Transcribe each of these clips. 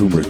Listening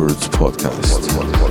Records Podcast.